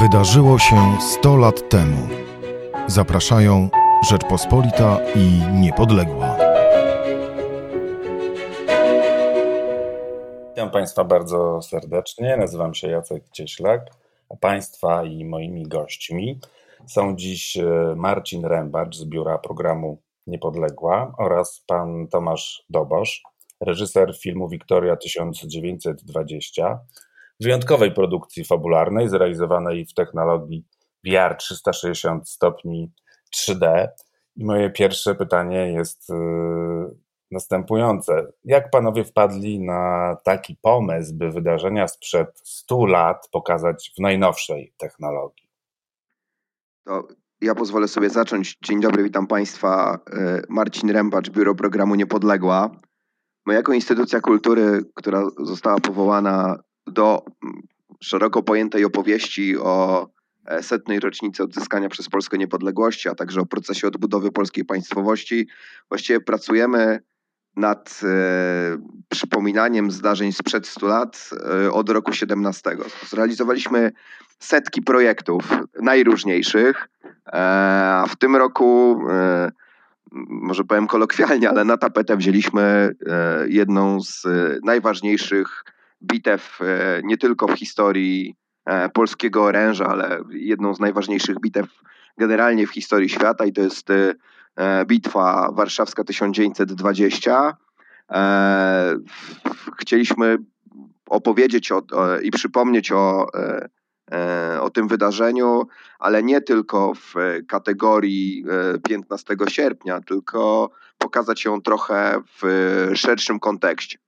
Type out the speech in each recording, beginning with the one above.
Wydarzyło się 100 lat temu. Zapraszają Rzeczpospolita i Niepodległa. Witam Państwa bardzo serdecznie. Nazywam się Jacek Cieślak, a Państwa i moimi gośćmi są dziś e, Marcin Rębacz z biura programu Niepodległa oraz pan Tomasz Dobosz, reżyser filmu Wiktoria 1920, wyjątkowej produkcji fabularnej zrealizowanej w technologii VR 360 stopni 3D. I moje pierwsze pytanie jest y, następujące. Jak panowie wpadli na taki pomysł, by wydarzenia sprzed 100 lat pokazać w najnowszej technologii? To ja pozwolę sobie zacząć. Dzień dobry, witam Państwa. Y, Marcin Rębacz, Biuro Programu Niepodległa. My jako instytucja kultury, która została powołana do mm, szeroko pojętej opowieści o e, setnej rocznicy odzyskania przez Polskę niepodległości, a także o procesie odbudowy polskiej państwowości, właściwie pracujemy nad e, przypominaniem zdarzeń sprzed 100 lat e, od roku 17. Zrealizowaliśmy setki projektów najróżniejszych. E, w tym roku, e, może powiem kolokwialnie, ale na tapetę wzięliśmy jedną z najważniejszych bitew e, nie tylko w historii e, polskiego oręża, ale jedną z najważniejszych bitew generalnie w historii świata i to jest e, bitwa warszawska 1920. Chcieliśmy opowiedzieć o, i przypomnieć o, o tym wydarzeniu, ale nie tylko w kategorii 15 sierpnia, tylko pokazać ją trochę w szerszym kontekście.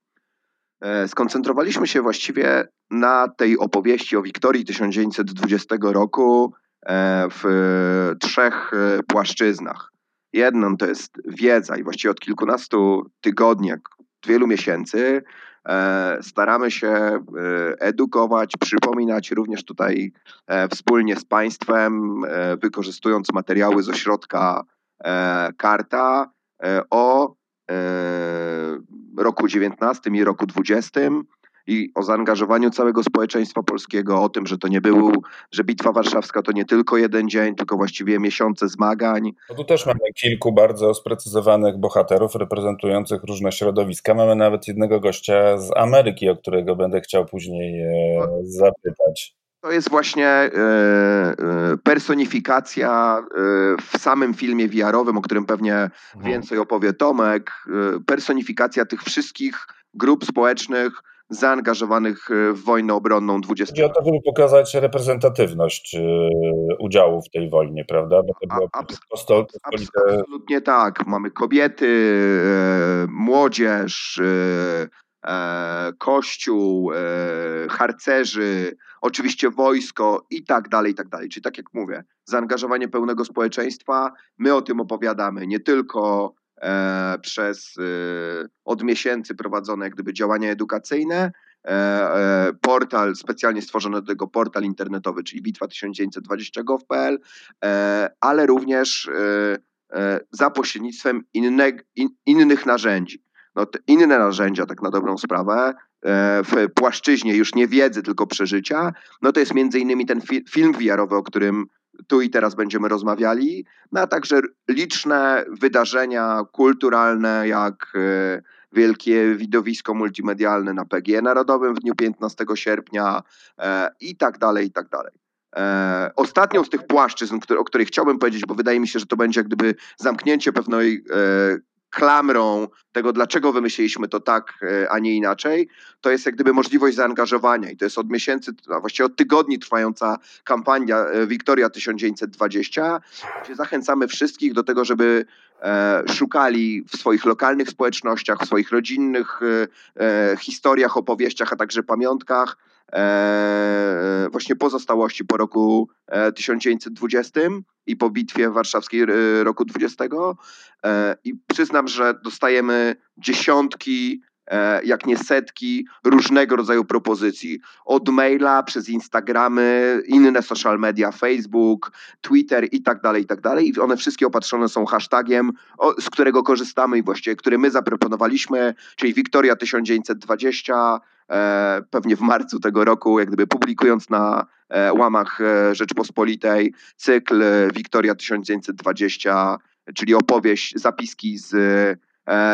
E, skoncentrowaliśmy się właściwie na tej opowieści o Wiktorii 1920 roku e, w trzech e, płaszczyznach. Jedną to jest wiedza i właściwie od kilkunastu tygodni, jak wielu miesięcy, staramy się edukować, przypominać również tutaj wspólnie z Państwem, wykorzystując materiały z ośrodka Karta o roku 19 i roku 20 i o zaangażowaniu całego społeczeństwa polskiego, o tym, że to nie był, że Bitwa Warszawska to nie tylko jeden dzień, tylko właściwie miesiące zmagań. No tu też mamy kilku bardzo sprecyzowanych bohaterów reprezentujących różne środowiska. Mamy nawet jednego gościa z Ameryki, o którego będę chciał później e, zapytać. To jest właśnie e, e, personifikacja w samym filmie VR-owym, o którym pewnie mhm. więcej opowie Tomek, personifikacja tych wszystkich grup społecznych, zaangażowanych e, w wojnę obronną 20. Chodzi o to, żeby pokazać reprezentatywność e, udziału w tej wojnie, prawda? Abs absolutnie tak. Mamy kobiety, e, młodzież, kościół, harcerzy, oczywiście wojsko i tak dalej, i tak dalej. Czyli tak jak mówię, zaangażowanie pełnego społeczeństwa. My o tym opowiadamy nie tylko E, przez e, od miesięcy prowadzone jak gdyby działania edukacyjne. E, portal, specjalnie stworzony do tego portal internetowy, czyli bitwa1920.gov.pl, ale również za pośrednictwem inne, in, innych narzędzi. No, inne narzędzia, tak na dobrą sprawę, w płaszczyźnie już nie wiedzy, tylko przeżycia, no to jest między innymi ten fi film VR-owy, o którym tu i teraz będziemy rozmawiali, no a także liczne wydarzenia kulturalne, jak e, wielkie widowisko multimedialne na PGE Narodowym w dniu 15 sierpnia e, i tak dalej, i tak dalej. E, ostatnią z tych płaszczyzn, o której chciałbym powiedzieć, bo wydaje mi się, że to będzie jak gdyby zamknięcie pewnej klamrą tego, dlaczego wymyśliliśmy to tak, e, a nie inaczej, to jest jak gdyby możliwość zaangażowania. I to jest od miesięcy, a właściwie od tygodni trwająca kampania e, Wiktoria 1920, gdzie zachęcamy wszystkich do tego, żeby e, szukali w swoich lokalnych społecznościach, w swoich rodzinnych historiach, opowieściach, a także pamiątkach E, właśnie pozostałości po roku 1920 e, i po bitwie warszawskiej e, roku 20. I przyznam, że dostajemy dziesiątki jak nie setki różnego rodzaju propozycji. Od maila, przez Instagramy, inne social media, Facebook, Twitter i tak dalej, i tak dalej. I one wszystkie opatrzone są hashtagiem, z którego korzystamy i właściwie, który my zaproponowaliśmy, czyli Wiktoria 1920, E, pewnie w marcu tego roku, jak gdyby publikując na łamach Rzeczpospolitej, cykl Wiktoria 1920, czyli opowieść, zapiski z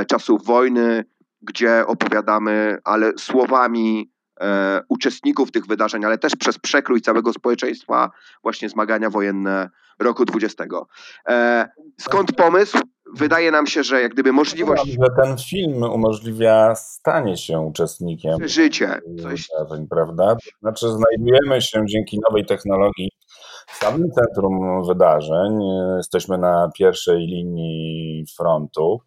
czasów wojny, gdzie opowiadamy, ale słowami e, uczestników tych wydarzeń, ale też przez przekrój całego społeczeństwa, właśnie zmagania wojenne roku 20. E, skąd pomysł? Wydaje nam się, że jak gdyby możliwość. Że ten film umożliwia stanie się uczestnikiem życie, coś... wydarzeń, prawda? Znaczy, znajdujemy się dzięki nowej technologii w samym centrum wydarzeń. Jesteśmy na pierwszej linii frontu.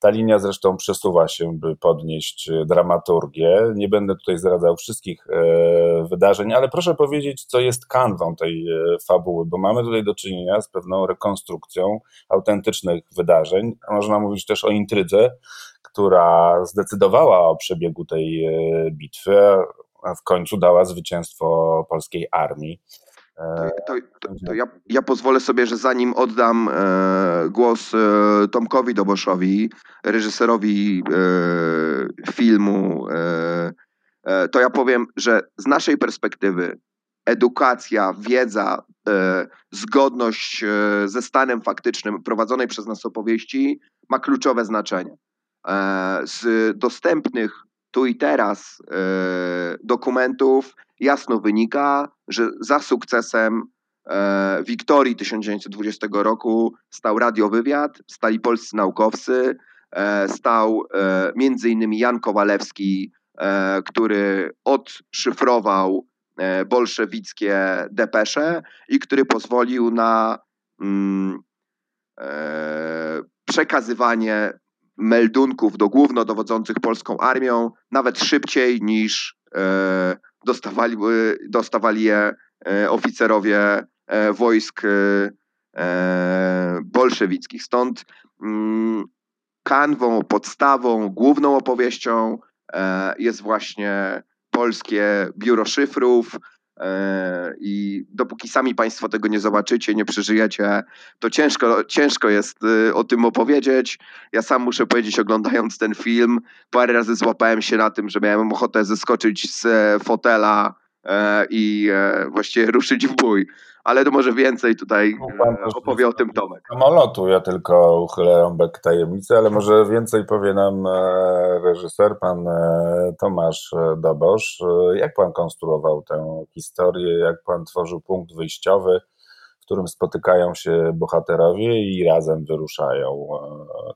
Ta linia zresztą przesuwa się, by podnieść dramaturgię. Nie będę tutaj zdradzał wszystkich e, wydarzeń, ale proszę powiedzieć, co jest kanwą tej e, fabuły, bo mamy tutaj do czynienia z pewną rekonstrukcją autentycznych wydarzeń. Można mówić też o intrydze, która zdecydowała o przebiegu tej e, bitwy, a w końcu dała zwycięstwo polskiej armii. To, to, to ja, ja, pozwolę sobie, że zanim oddam e, głos e, Tomkowi Doboszowi, reżyserowi e, filmu, e, e, to ja powiem, że z naszej perspektywy edukacja, wiedza, e, zgodność ze stanem faktycznym prowadzonej przez nas opowieści ma kluczowe znaczenie. z dostępnych tu i teraz dokumentów jasno wynika, że za sukcesem e, Wiktorii 1920 roku stał radiowywiad, stali polscy naukowcy, e, stał e, między innymi Jan Kowalewski, który odszyfrował bolszewickie depesze i który pozwolił na mm, przekazywanie meldunków do głównodowodzących polską armią nawet szybciej niż dostawali, dostawali je e, oficerowie e, wojsk e, bolszewickich. Stąd mm, kanwą, podstawą, główną opowieścią jest właśnie polskie biuro szyfrów, E, I dopóki sami Państwo tego nie zobaczycie, nie przeżyjecie, to ciężko, ciężko jest y, o tym opowiedzieć. Ja sam muszę powiedzieć, oglądając ten film, parę razy złapałem się na tym, że miałem ochotę zeskoczyć z e, fotela e, i właściwie ruszyć w bój ale to może więcej tutaj no, e, opowie o tym Tomek. Samolotu, ja tylko uchylę rąbek tajemnicy, ale może więcej powie nam e, reżyser, pan e, Tomasz Dobosz. Jak pan konstruował tę historię, jak pan tworzył punkt wyjściowy, w którym spotykają się bohaterowie i razem wyruszają.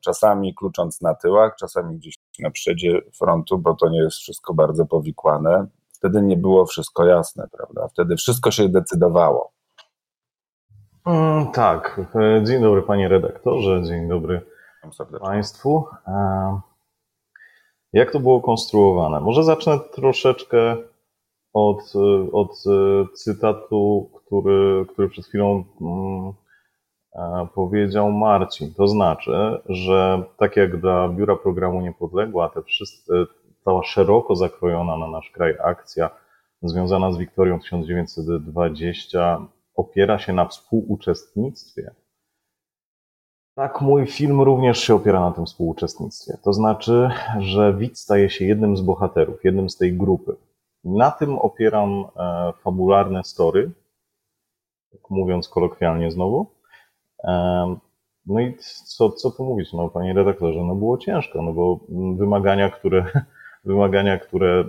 Czasami klucząc na tyłach, czasami gdzieś na przedzie frontu, bo to nie jest wszystko bardzo powikłane. Wtedy nie było wszystko jasne, prawda? Wtedy wszystko się decydowało. Mm, tak. E, dzień dobry panie redaktorze, dzień dobry państwu. E, jak to było konstruowane? Może zacznę troszeczkę od, od cytatu, który, który przed chwilą mm, e, powiedział Marcin. To znaczy, że tak jak dla Biura Programu Niepodległa, te wszystkie, cała szeroko zakrojona na nasz kraj akcja związana z Wiktorią 1920 opiera się na współuczestnictwie, tak mój film również się opiera na tym współuczestnictwie. To znaczy, że widz staje się jednym z bohaterów, jednym z tej grupy. Na tym opieram e, fabularne story, tak mówiąc kolokwialnie znowu. E, no i co, co tu mówić, no panie redaktorze, no było ciężko, no bo wymagania, które, wymagania, które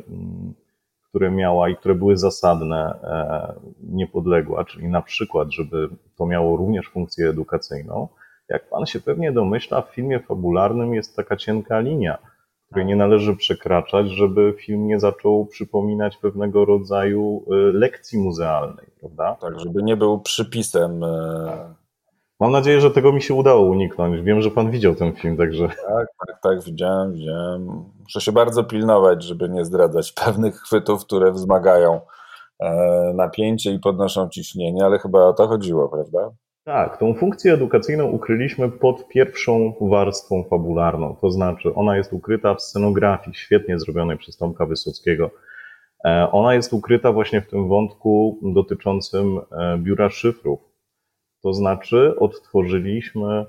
które miała i które były zasadne e, niepodległa, czyli na przykład, żeby to miało również funkcję edukacyjną, jak pan się pewnie domyśla, w filmie fabularnym jest taka cienka linia, której nie należy przekraczać, żeby film nie zaczął przypominać pewnego rodzaju e, lekcji muzealnej, prawda? Tak, żeby nie był przypisem e, Mam nadzieję, że tego mi się udało uniknąć. Wiem, że pan widział ten film, także. Tak, tak, tak, widziałem, widziałem. Muszę się bardzo pilnować, żeby nie zdradzać pewnych chwytów, które wzmagają e, napięcie i podnoszą ciśnienie, ale chyba o to chodziło, prawda? Tak, tą funkcję edukacyjną ukryliśmy pod pierwszą warstwą fabularną. To znaczy, ona jest ukryta w scenografii świetnie zrobionej przez Tomka Wysockiego. E, ona jest ukryta właśnie w tym wątku dotyczącym e, biura szyfrów to znaczy odtworzyliśmy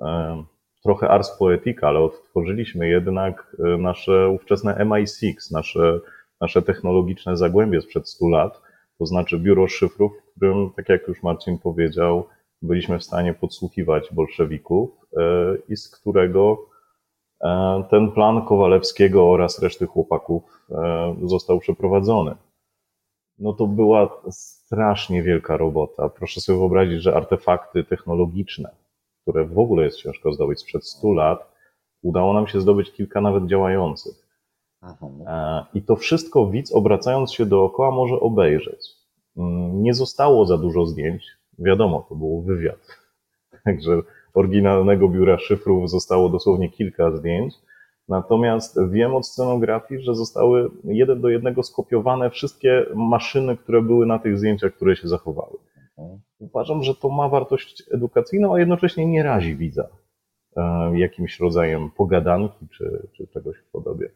e, trochę Ars Poetica, ale odtworzyliśmy jednak e, nasze ówczesne MI6, nasze, nasze technologiczne zagłębie sprzed 100 lat. To znaczy biuro szyfrów, w którym, tak jak już Marcin powiedział, byliśmy w stanie podsłuchiwać bolszewików i z którego ten plan Kowalewskiego oraz reszty chłopaków został przeprowadzony. No to była strasznie wielka robota. Proszę sobie wyobrazić, że artefakty technologiczne, które w ogóle jest ciężko zdobyć sprzed 100 lat, udało nam się zdobyć kilka nawet działających. E, I to wszystko widz, obracając się dookoła, może obejrzeć. Mm, nie zostało za dużo zdjęć. Wiadomo, to był wywiad. Także oryginalnego biura szyfrów zostało dosłownie kilka zdjęć. Natomiast wiem od scenografii, że zostały jeden do jednego skopiowane wszystkie maszyny, które były na tych zdjęciach, które się zachowały. Uważam, że to ma wartość edukacyjną, a jednocześnie nie razi widza e, jakimś rodzajem pogadanki czy, czy czegoś w podobie.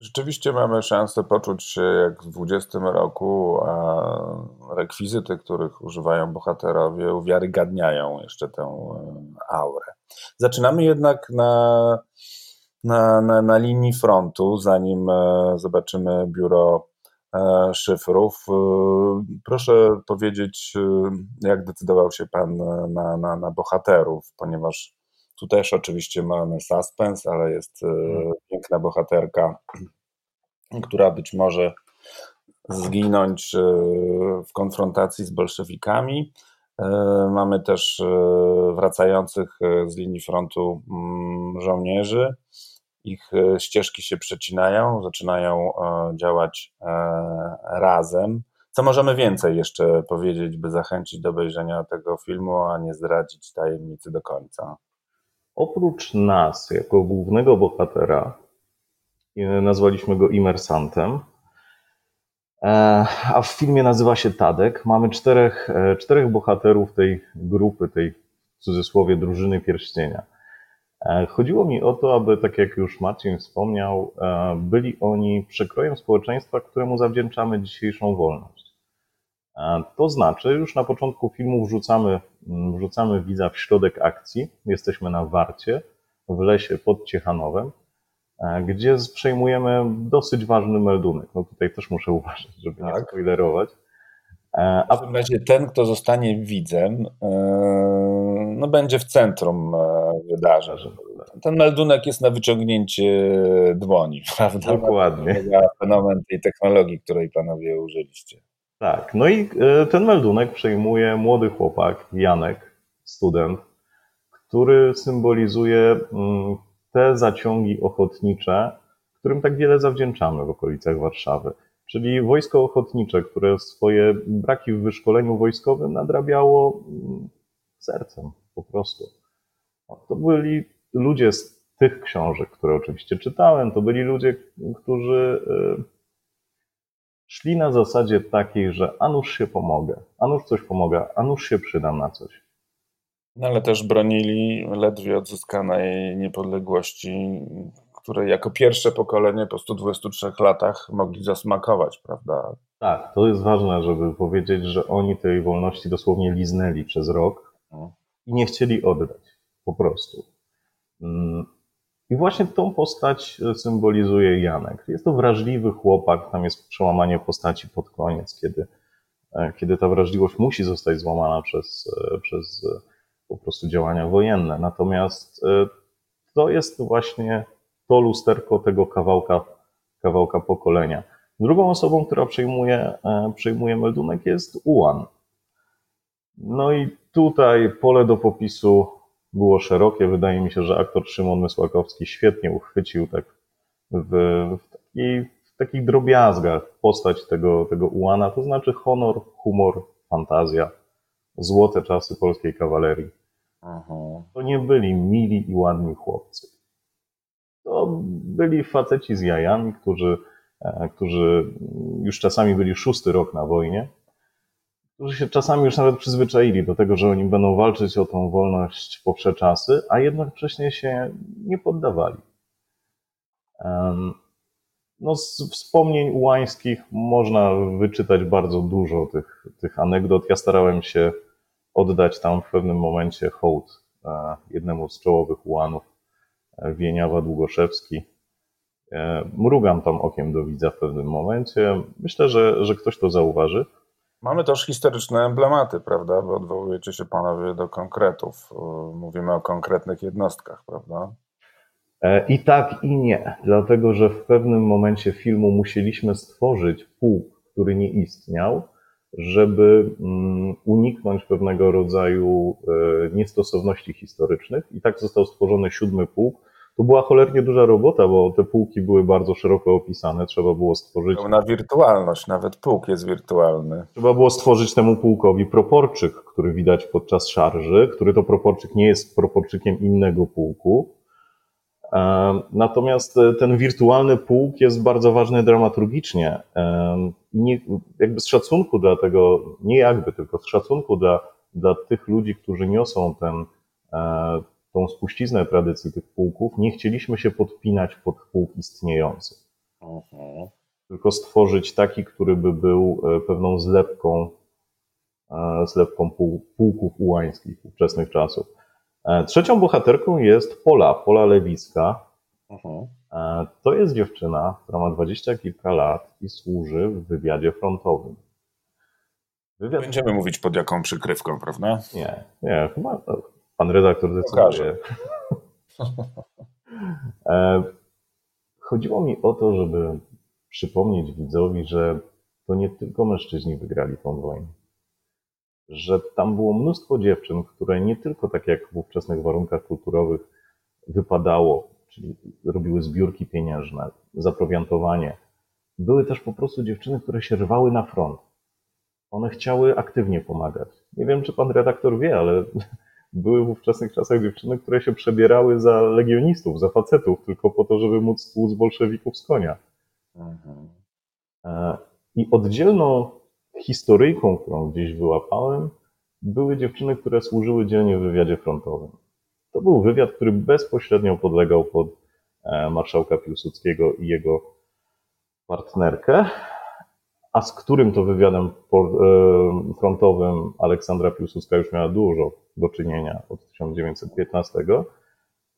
Rzeczywiście mamy szansę poczuć się jak w 20 roku, a rekwizyty, których używają bohaterowie, uwiarygadniają jeszcze tę e, aurę. Zaczynamy jednak na na, na, na linii frontu, zanim e, zobaczymy biuro e, szyfrów. E, proszę powiedzieć, jak decydował się Pan na, na, na bohaterów, ponieważ tu też oczywiście mamy suspens, ale jest hmm. piękna bohaterka, która być może zginąć w konfrontacji z bolszewikami. Mamy też wracających z linii frontu mm, żołnierzy ich e, ścieżki się przecinają, zaczynają e, działać e, razem. Co możemy więcej jeszcze powiedzieć, by zachęcić do obejrzenia tego filmu, a nie zdradzić tajemnicy do końca? Oprócz nas, jako głównego bohatera, nazwaliśmy go imersantem, a w filmie nazywa się Tadek. Mamy czterech, czterech bohaterów tej grupy, tej w cudzysłowie drużyny pierścienia. E, chodziło mi o to, aby, tak jak już Marcin wspomniał, e, byli oni przekrojem społeczeństwa, któremu zawdzięczamy dzisiejszą wolność. E, to znaczy, już na początku filmu wrzucamy, mm, wrzucamy widza w środek akcji. Jesteśmy na warcie w lesie pod Ciechanowem, gdzie przejmujemy dosyć ważny meldunek. No tutaj też muszę uważać, żeby tak. nie spoilerować. A w każdym razie ten, kto zostanie widzem, no będzie w centrum wydarzeń. Ten meldunek jest na wyciągnięcie dłoni, prawda? Dokładnie. Fenomen tej technologii, której panowie użyliście. Tak, no i e, ten meldunek przejmuje młody chłopak, Janek, student, który symbolizuje mm, te zaciągi ochotnicze, którym tak wiele zawdzięczamy w okolicach Warszawy. Czyli wojsko ochotnicze, które swoje braki w wyszkoleniu wojskowym nadrabiało mm, sercem po prostu. To byli ludzie z tych książek, które oczywiście czytałem, to byli ludzie, którzy y, szli na zasadzie takiej, że a nuż się pomogę, a nuż coś pomogę, a nuż się przydam na coś. No ale też bronili ledwie odzyskanej niepodległości, której jako pierwsze pokolenie po 123 latach mogli zasmakować, prawda? Tak, to jest ważne, żeby powiedzieć, że oni tej wolności dosłownie liznęli przez rok no. I nie chcieli oddać, po prostu. Mm, I właśnie tą postać e, symbolizuje Janek. Jest to wrażliwy chłopak, tam jest przełamanie postaci pod koniec, kiedy, e, kiedy ta wrażliwość musi zostać złamana przez, e, przez po prostu działania wojenne. Natomiast to jest właśnie to lusterko tego kawałka, kawałka pokolenia. Drugą osobą, która przejmuje, przejmuje meldunek jest Ułan. No i tutaj pole do popisu było szerokie. Wydaje mi się, że aktor Szymon Mysłakowski świetnie uchwycił tak w, w, takiej, w takich drobiazgach postać tego, tego ułana, to znaczy honor, humor, fantazja, złote czasy polskiej kawalerii. Aha. To nie byli mili i ładni chłopcy. To byli faceci z jajami, którzy, e, którzy już czasami byli szósty rok na wojnie którzy się czasami już nawet przyzwyczaili do tego, że oni będą walczyć o tą wolność poprze czasy, a jednocześnie się nie poddawali. No, z wspomnień ułańskich można wyczytać bardzo dużo tych, tych anegdot. Ja starałem się oddać tam w pewnym momencie hołd e, jednemu z czołowych ułanów, e, Wieniawa Długoszewski. Mrugam tam okiem do widza w pewnym momencie. Myślę, że, że ktoś to zauważy. Mamy też historyczne emblematy, prawda? Bo odwołujecie się panowie do konkretów. Mówimy o konkretnych jednostkach, prawda? E, I tak, i nie. Dlatego, że w pewnym momencie filmu musieliśmy stworzyć pułk, który nie istniał, żeby mm, uniknąć pewnego rodzaju e, niestosowności historycznych. I tak został stworzony siódmy pułk, to była cholernie duża robota, bo te półki były bardzo szeroko opisane. Trzeba było stworzyć. Na wirtualność, nawet półk jest wirtualny. Trzeba było stworzyć temu pułkowi proporczyk, który widać podczas szarży, który to proporczyk nie jest proporczykiem innego pułku. E, natomiast e, ten wirtualny pułk jest bardzo ważny dramaturgicznie. E, nie, jakby z szacunku dla tego, nie jakby, tylko z szacunku dla, dla tych ludzi, którzy niosą ten, tą spuściznę tradycji tych pułków, nie chcieliśmy się podpinać pod pułk istniejący. Mhm. Tylko stworzyć taki, który by był e, pewną zlepką, e, zlepką pułków ułańskich ówczesnych czasów. E, trzecią bohaterką jest Pola, Pola Lewicka. Mhm. To jest dziewczyna, która ma dwadzieścia kilka lat i służy w wywiadzie frontowym. Wywiad... Będziemy mówić pod jaką przykrywką, prawda? Nie, nie, chyba Pan redaktor decyduje. E, chodziło mi o to, żeby przypomnieć widzowi, że to nie tylko mężczyźni wygrali tą wojnę. Że tam było mnóstwo dziewczyn, które nie tylko tak jak w ówczesnych warunkach kulturowych wypadało, czyli robiły zbiórki pieniężne, zaprowiantowanie. Były też po prostu dziewczyny, które się rwały na front. One chciały aktywnie pomagać. Nie wiem, czy pan redaktor wie, ale były w ówczesnych czasach dziewczyny, które się przebierały za legionistów, za facetów, tylko po to, żeby móc tłuc bolszewików z konia. Mhm. E, I oddzielną historyjką, którą gdzieś wyłapałem, były dziewczyny, które służyły dzielnie w wywiadzie frontowym. To był wywiad, który bezpośrednio podlegał pod e, marszałka Piłsudskiego i jego partnerkę a z którym to wywiadem e, frontowym Aleksandra Piłsudska już miała dużo do czynienia od 1915.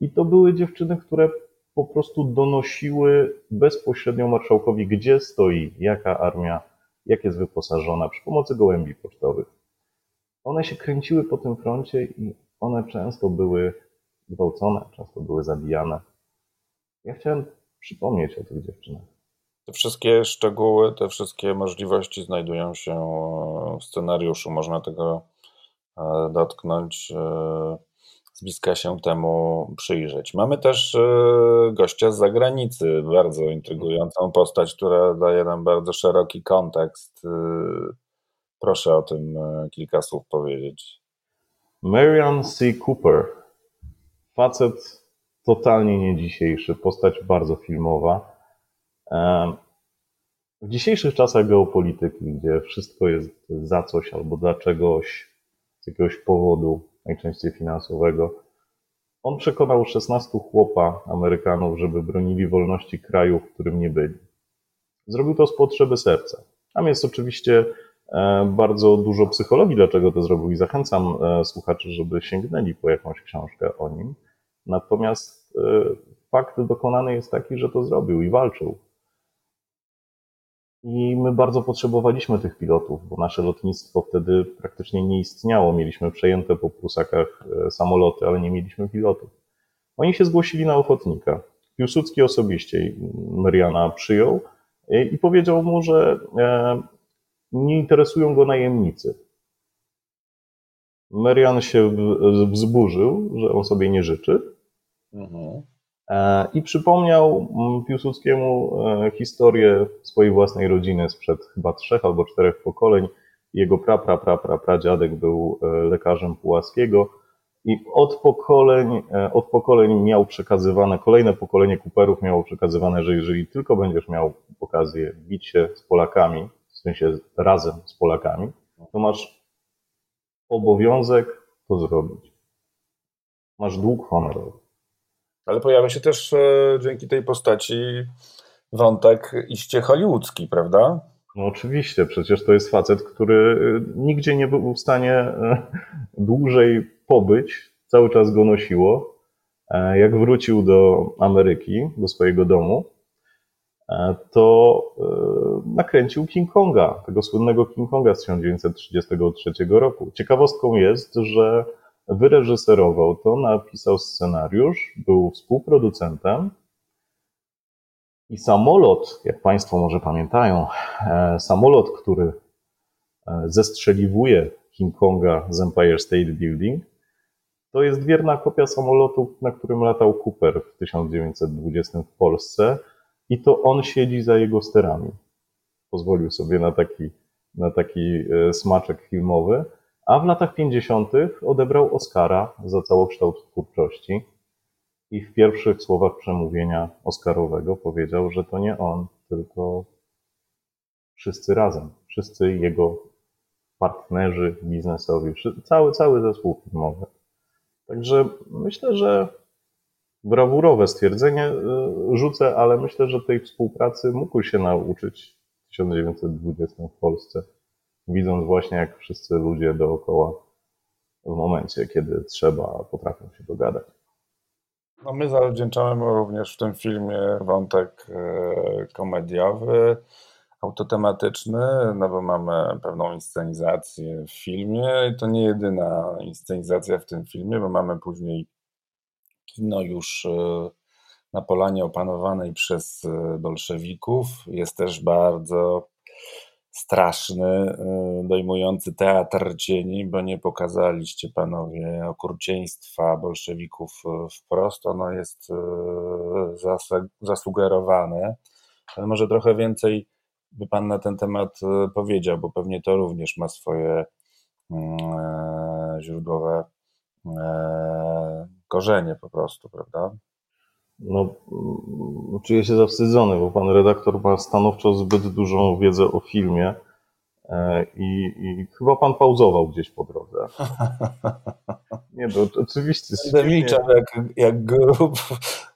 I to były dziewczyny, które po prostu donosiły bezpośrednio marszałkowi, gdzie stoi, jaka armia, jak jest wyposażona, przy pomocy gołębi pocztowych. One się kręciły po tym froncie i one często były gwałcone, często były zabijane. Ja chciałem przypomnieć o tych dziewczynach. Te wszystkie szczegóły, te wszystkie możliwości znajdują się w scenariuszu. Można tego e, dotknąć, e, z bliska się temu przyjrzeć. Mamy też e, gościa z zagranicy, bardzo intrygującą postać, która daje nam bardzo szeroki kontekst. Proszę o tym kilka słów powiedzieć. Marian C. Cooper. Facet totalnie nie dzisiejszy, postać bardzo filmowa w dzisiejszych czasach geopolityki, gdzie wszystko jest za coś albo dla czegoś, z jakiegoś powodu, najczęściej finansowego, on przekonał 16 chłopa Amerykanów, żeby bronili wolności kraju, w którym nie byli. Zrobił to z potrzeby serca. Tam jest oczywiście e, bardzo dużo psychologii, dlaczego to zrobił i zachęcam e, słuchaczy, żeby sięgnęli po jakąś książkę o nim. Natomiast e, fakt dokonany jest taki, że to zrobił i walczył. I my bardzo potrzebowaliśmy tych pilotów, bo nasze lotnictwo wtedy praktycznie nie istniało. Mieliśmy przejęte po Prusakach e, samoloty, ale nie mieliśmy pilotów. Oni się zgłosili na ochotnika. Piłsudski osobiście Mariana przyjął e, i powiedział mu, że e, nie interesują go najemnicy. Marian się wzburzył, że on sobie nie życzy. Mhm. E, I przypomniał mm, Piłsudskiemu e, historię swojej własnej rodziny sprzed chyba trzech albo czterech pokoleń. Jego pra, pra, pra, pra, pradziadek był e, lekarzem Pułaskiego i od pokoleń, od pokoleń miał przekazywane, kolejne pokolenie Cooperów miało przekazywane, że jeżeli tylko będziesz miał okazję bić się z Polakami, w sensie razem z Polakami, to masz obowiązek to zrobić. Masz dług honorowy. Ale pojawia się też e, dzięki tej postaci wątek iście hollywoodzki, prawda? No oczywiście, przecież to jest facet, który e, nigdzie nie był w stanie e, dłużej pobyć, cały czas go nosiło. Jak wrócił do Ameryki, do swojego domu, to nakręcił King Konga, tego słynnego King Konga z 1933 roku. Ciekawostką jest, że wyreżyserował to, napisał scenariusz, był współproducentem i samolot, jak Państwo może pamiętają, e, samolot, który e, zestrzeliwuje King Konga z Empire State Building, to jest wierna kopia samolotu, na którym latał Cooper w 1920 w Polsce i to on siedzi za jego sterami. Pozwolił sobie na taki, na taki e, smaczek filmowy, a w latach 50. odebrał Oscara za całokształt twórczości i w pierwszych słowach przemówienia Oscarowego powiedział, że to nie on, tylko wszyscy razem, wszyscy jego partnerzy biznesowi, cały, cały zespół filmowy. Także myślę, że brawurowe stwierdzenie y, rzucę, ale myślę, że tej współpracy mógł się nauczyć w 1920 w Polsce, widząc właśnie jak wszyscy ludzie dookoła w momencie, kiedy trzeba, potrafią się dogadać. No my zawdzięczamy również w tym filmie wątek e, komediowy, autotematyczny, no bo mamy pewną inscenizację w filmie i to nie jedyna inscenizacja w tym filmie, bo mamy później kino już e, na Polanie opanowanej przez e, bolszewików. Jest też bardzo straszny, y, dojmujący teatr cieni, bo nie pokazaliście panowie okrucieństwa bolszewików y, wprost. Ono jest y, zasugerowane, ale może trochę więcej by pan na ten temat powiedział, bo pewnie to również ma swoje źródłowe korzenie po prostu, prawda? No, mm, czuję się zawstydzony, bo pan redaktor ma stanowczo zbyt dużą wiedzę o filmie e, i, i chyba pan pauzował gdzieś po drodze. Nie, to oczywiście. Będę milczał jak, jak grup.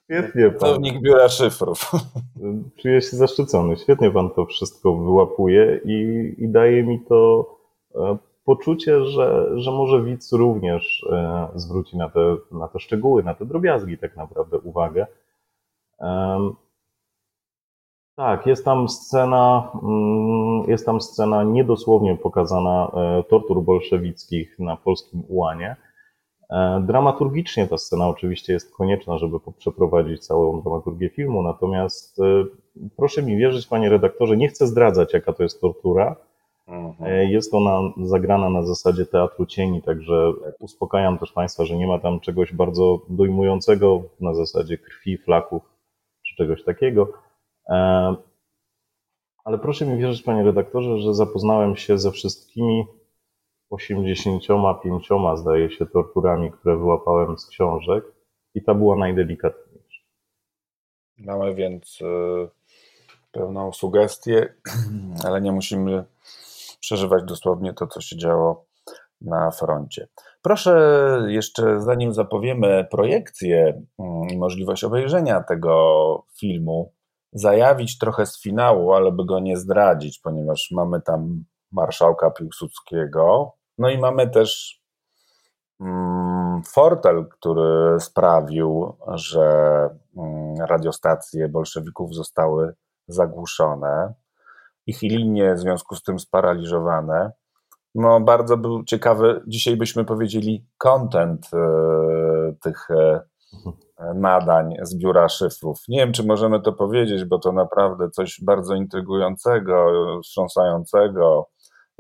Świetnie pan. Pracownik biura szyfrów. Czuję się zaszczycony. Świetnie pan to wszystko wyłapuje i, i daje mi to e, poczucie, że, że może widz również e, zwróci na te, na te szczegóły, na te drobiazgi tak naprawdę uwagę. Tak, jest tam scena, mm, jest tam scena niedosłownie pokazana e, tortur bolszewickich na polskim ułanie. E, dramaturgicznie ta scena oczywiście jest konieczna, żeby przeprowadzić całą dramaturgię filmu, natomiast proszę mi wierzyć, panie redaktorze, nie chcę zdradzać, jaka to jest tortura, Mhm. E, jest ona zagrana na zasadzie teatru cieni, także uspokajam też Państwa, że nie ma tam czegoś bardzo dojmującego na zasadzie krwi, flaków czy czegoś takiego. E, ale proszę mi wierzyć, Panie redaktorze, że zapoznałem się ze wszystkimi 85, zdaje się, torturami, które wyłapałem z książek i ta była najdelikatniejsza. Mamy więc e, pewną sugestię, ale nie musimy przeżywać dosłownie to, co się działo na froncie. Proszę jeszcze, zanim zapowiemy projekcję mm, i możliwość obejrzenia tego filmu, zajawić trochę z finału, ale by go nie zdradzić, ponieważ mamy tam marszałka Piłsudskiego, no i mamy też mm, fortel, który sprawił, że mm, radiostacje bolszewików zostały zagłuszone ich linie w związku z tym sparaliżowane. No, bardzo był ciekawy, dzisiaj byśmy powiedzieli, content e, tych e, nadań z biura szyfrów. Nie wiem, czy możemy to powiedzieć, bo to naprawdę coś bardzo intrygującego, wstrząsającego,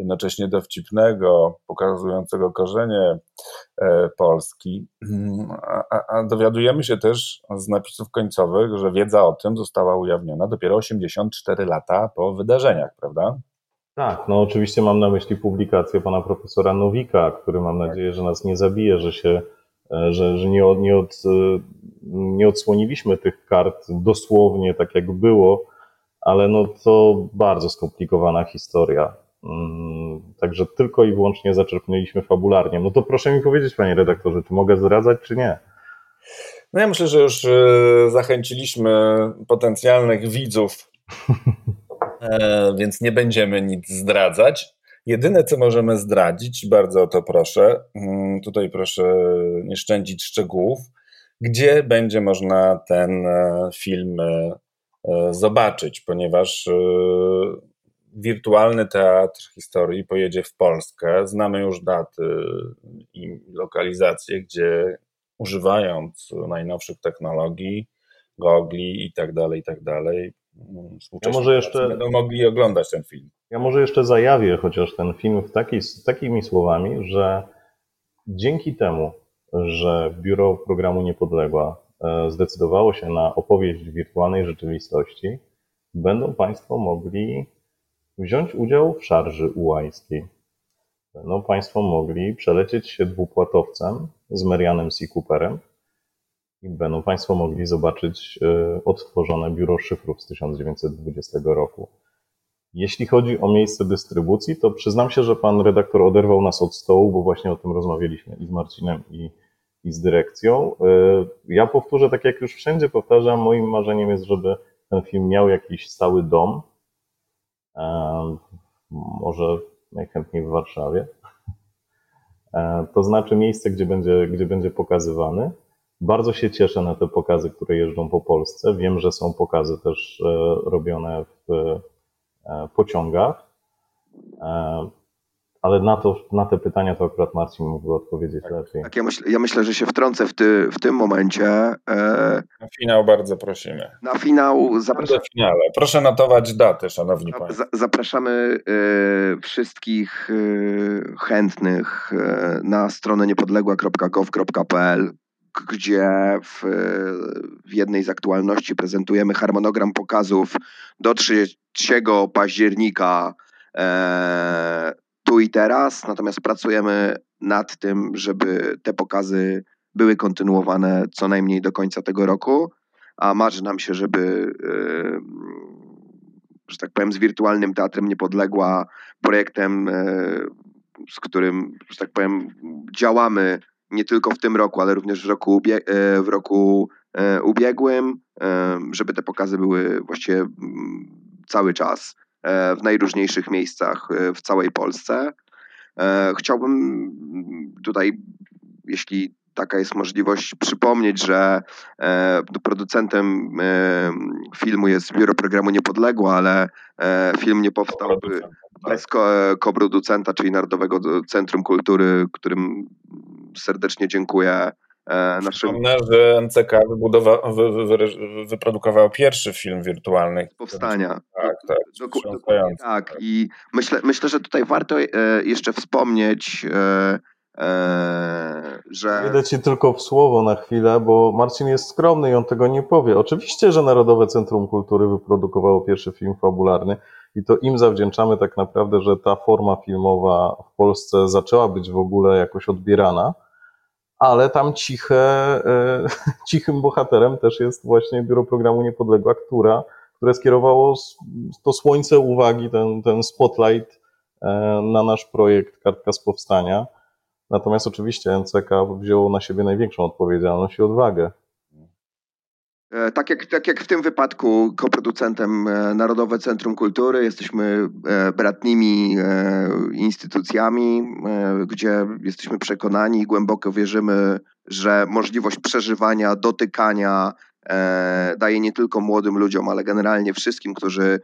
jednocześnie dowcipnego, pokazującego korzenie e, Polski. A, a, dowiadujemy się też z napisów końcowych, że wiedza o tym została ujawniona dopiero 84 lata po wydarzeniach, prawda? Tak, no oczywiście mam na myśli publikację pana profesora Nowika, który mam nadzieję, że nas nie zabije, że się, e, że, że nie, od, nie, od, e, nie odsłoniliśmy tych kart dosłownie tak jak było, ale no to bardzo skomplikowana historia. Mm, także tylko i wyłącznie zaczerpnęliśmy fabularnie. No to proszę mi powiedzieć, panie redaktorze, czy mogę zdradzać, czy nie? No ja myślę, że już e, zachęciliśmy potencjalnych widzów, e, więc nie będziemy nic zdradzać. Jedyne, co możemy zdradzić, bardzo o to proszę, mm, tutaj proszę nie szczędzić szczegółów, gdzie będzie można ten e, film zobaczyć, ponieważ wirtualny teatr historii pojedzie w Polskę. Znamy już daty i lokalizacje, gdzie używając najnowszych technologii, gogli i tak dalej, i tak dalej, ja może jeszcze będą mogli oglądać ten film. Ja może jeszcze zajawię chociaż ten film w taki, takimi słowami, że dzięki temu, że Biuro Programu Niepodległa e, zdecydowało się na opowieść wirtualnej rzeczywistości, będą Państwo mogli wziąć udział w szarży ułajskiej. Będą Państwo mogli przelecieć się dwupłatowcem z Marianem C. Cooperem i będą Państwo mogli zobaczyć e, odtworzone biuro szyfrów z 1920 roku. Jeśli chodzi o miejsce dystrybucji, to przyznam się, że pan redaktor oderwał nas od stołu, bo właśnie o tym rozmawialiśmy i z Marcinem, i, i z dyrekcją. E, ja powtórzę, tak jak już wszędzie powtarzam, moim marzeniem jest, żeby ten film miał jakiś stały dom, może najchętniej w Warszawie. To znaczy miejsce, gdzie będzie, gdzie będzie pokazywany. Bardzo się cieszę na te pokazy, które jeżdżą po Polsce. Wiem, że są pokazy też e, robione w e, pociągach, e, ale na, to, na te pytania to akurat Marcin mógłby odpowiedzieć tak, lepiej. Tak, ja, myśl, ja myślę, że się wtrącę w, ty, w tym momencie. Na finał bardzo prosimy. Na finał zapraszamy. finale. Proszę notować datę, szanowni państwo. Zapraszamy wszystkich chętnych na stronę niepodległa.gov.pl gdzie w, w jednej z aktualności prezentujemy harmonogram pokazów do 3 października e, tu i teraz, natomiast pracujemy nad tym, żeby te pokazy były kontynuowane co najmniej do końca tego roku, a marzy nam się, żeby e, że tak powiem z wirtualnym teatrem Niepodległa, projektem, e, z którym, że tak powiem, działamy nie tylko w tym roku, ale również w roku, e, w roku ubiegłym, żeby te pokazy były właściwie cały czas w najróżniejszych miejscach w całej Polsce. Chciałbym mm, tutaj, jeśli taka jest możliwość, przypomnieć, że producentem filmu jest Biuro Programu Niepodległa, ale film nie powstałby bez koproducenta, czyli Narodowego Centrum Kultury, którym serdecznie dziękuję. E, naszym... Przypomnę, że NCK wybudowa, wy, wy, wyprodukował pierwszy film wirtualny. Powstania. Tak, tak. Dokładnie tak. I myślę, myślę, że tutaj warto e, jeszcze wspomnieć, e, że. Wejdę ci tylko w słowo na chwilę, bo Marcin jest skromny i on tego nie powie. Oczywiście, że Narodowe Centrum Kultury wyprodukowało pierwszy film fabularny. I to im zawdzięczamy tak naprawdę, że ta forma filmowa w Polsce zaczęła być w ogóle jakoś odbierana, ale tam ciche, e, cichym bohaterem też jest właśnie Biuro Programu Niepodległa, która, które skierowało to słońce uwagi, ten, ten spotlight e, na nasz projekt Kartka z Powstania. Natomiast oczywiście NCK wzięło na siebie największą odpowiedzialność i odwagę. E, tak jak, tak jak w tym wypadku koproducentem e, Narodowe Centrum Kultury, jesteśmy e, bratnimi instytucjami, gdzie jesteśmy przekonani i głęboko wierzymy, że możliwość przeżywania, dotykania daje nie tylko młodym ludziom, ale generalnie wszystkim, którzy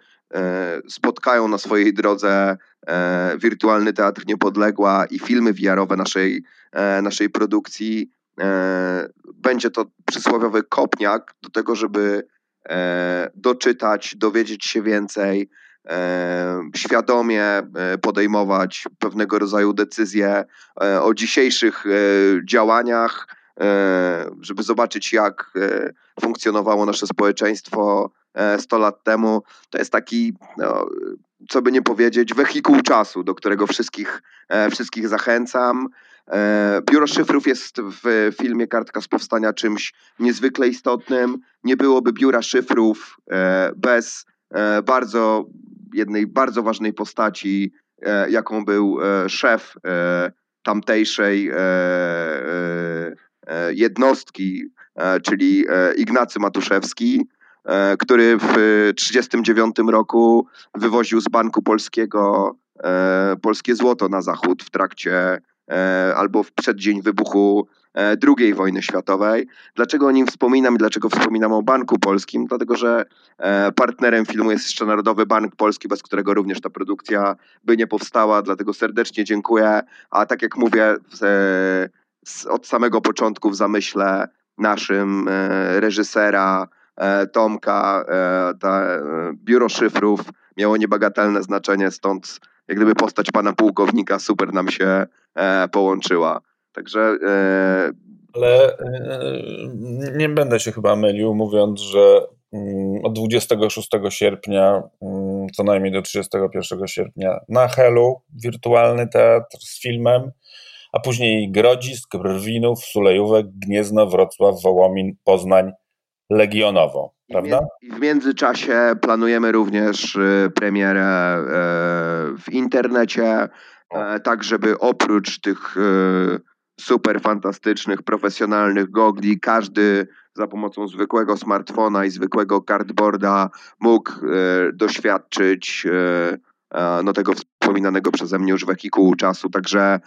spotkają na swojej drodze wirtualny teatr Niepodległa i filmy wiarowe naszej, naszej produkcji, będzie to przysłowiowy kopniak do tego, żeby e, doczytać, dowiedzieć się więcej, e, świadomie podejmować pewnego rodzaju decyzje o dzisiejszych działaniach, żeby zobaczyć, jak funkcjonowało nasze społeczeństwo 100 lat temu. To jest taki, no, co by nie powiedzieć, wehikuł czasu, do którego wszystkich, wszystkich zachęcam. E, biuro szyfrów jest w filmie Kartka z Powstania czymś niezwykle istotnym. Nie byłoby biura szyfrów e, bez e, bardzo jednej bardzo ważnej postaci, jaką był szef tamtejszej jednostki, czyli Ignacy Matuszewski, który w 1939 roku wywoził z Banku Polskiego polskie złoto na zachód w trakcie albo w przeddzień wybuchu II wojny światowej. Dlaczego o nim wspominam i dlaczego wspominam o Banku Polskim? Dlatego, że partnerem filmu jest jeszcze Narodowy Bank Polski, bez którego również ta produkcja by nie powstała, dlatego serdecznie dziękuję. A tak jak mówię, od samego początku w zamyśle naszym reżysera, E, Tomka, e, e, biuro szyfrów miało niebagatelne znaczenie, stąd jak gdyby postać pana pułkownika super nam się połączyła. Także. Ale nie będę się chyba mylił, mówiąc, że mm, od 26 sierpnia, mm, co najmniej do 31 sierpnia, na Helu wirtualny teatr z filmem, a później Grodzisk, Brwinów, Sulejówek, Gniezno, Wrocław, Wołomin, Poznań, legionową, prawda? I w międzyczasie planujemy również y, premierę e, w internecie, e, tak żeby oprócz tych y, super fantastycznych, profesjonalnych gogli, każdy za pomocą zwykłego smartfona i zwykłego cardboarda mógł e, doświadczyć no, tego wspominanego przeze mnie już wehikułu czasu. Także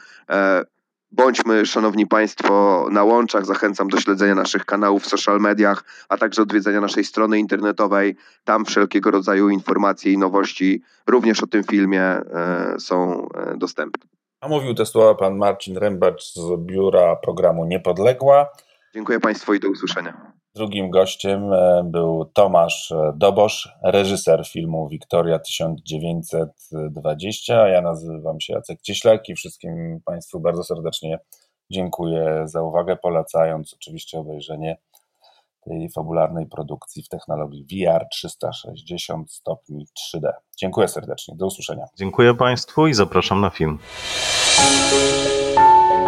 Bądźmy, szanowni państwo, na łączach. Zachęcam do śledzenia naszych kanałów w social mediach, a także odwiedzenia naszej strony internetowej. Tam wszelkiego rodzaju informacje i nowości również o tym filmie e, są e, dostępne. A mówił te słowa pan Marcin Rębacz z biura programu Niepodległa. Dziękuję państwu i do usłyszenia. Drugim gościem e, był Tomasz Dobosz, reżyser filmu Wiktoria 1920. Ja nazywam się Jacek Cieślak i wszystkim Państwu bardzo serdecznie dziękuję za uwagę, polecając oczywiście obejrzenie tej fabularnej produkcji w technologii VR 360 stopni 3D. Dziękuję serdecznie, do usłyszenia. Dziękuję Państwu i zapraszam na film.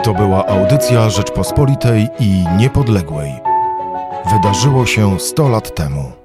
To była audycja Rzeczpospolitej i Niepodległej wydarzyło się 100 lat temu.